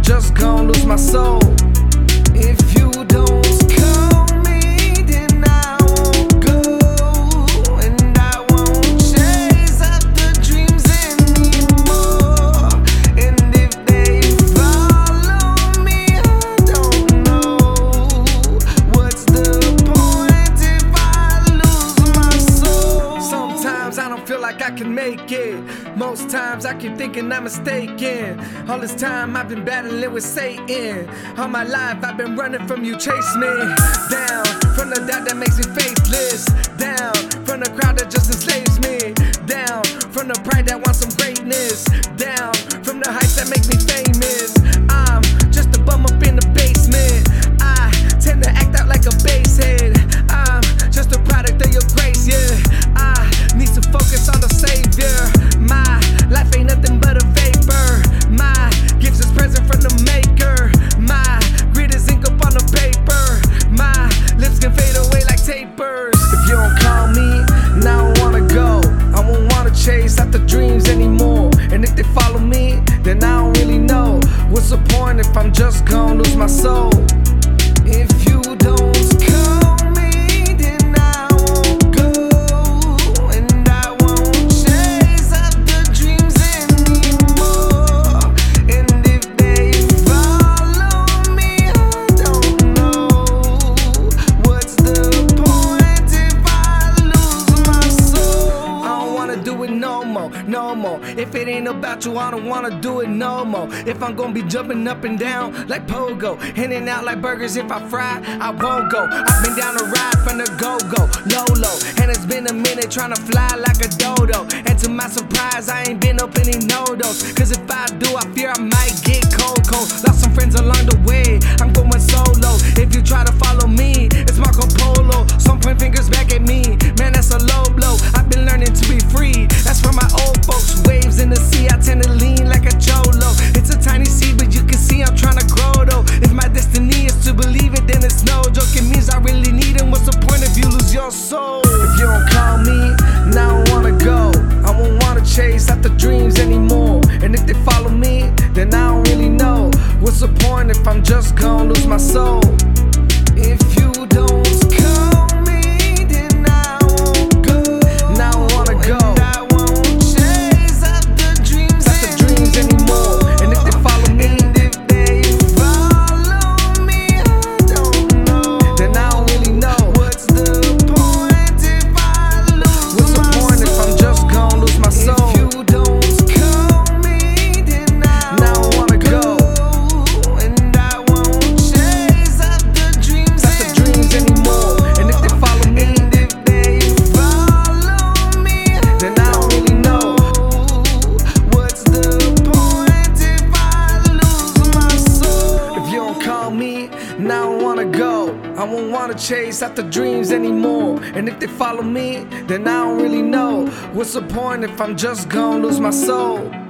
Just gonna lose my soul. Feel like I can make it. Most times I keep thinking I'm mistaken. All this time I've been battling with Satan. All my life I've been running from you, chase me down from the doubt that makes me faithless. Down from the crowd that just enslaves me. My soul? If more, no more. If it ain't about you, I don't wanna do it no more. If I'm gonna be jumping up and down like pogo, in and out like burgers, if I fry, I won't go. I've been down the ride from the go go, low low, and it's been a minute trying to fly like a dodo. And to my surprise, I ain't been up any nodos. Cause if I do, I fear I might get cold cold. Lost some friends along the way, I'm going solo. If you try to follow me, it's Marco Polo. Some point fingers back at me, man, that's a low your soul? If you don't call me, now I wanna go. I won't wanna chase after dreams anymore. And if they follow me, then I don't really know. What's the point if I'm just gonna lose my soul? If now I wanna go. I won't wanna chase after dreams anymore. And if they follow me, then I don't really know. What's the point if I'm just gonna lose my soul?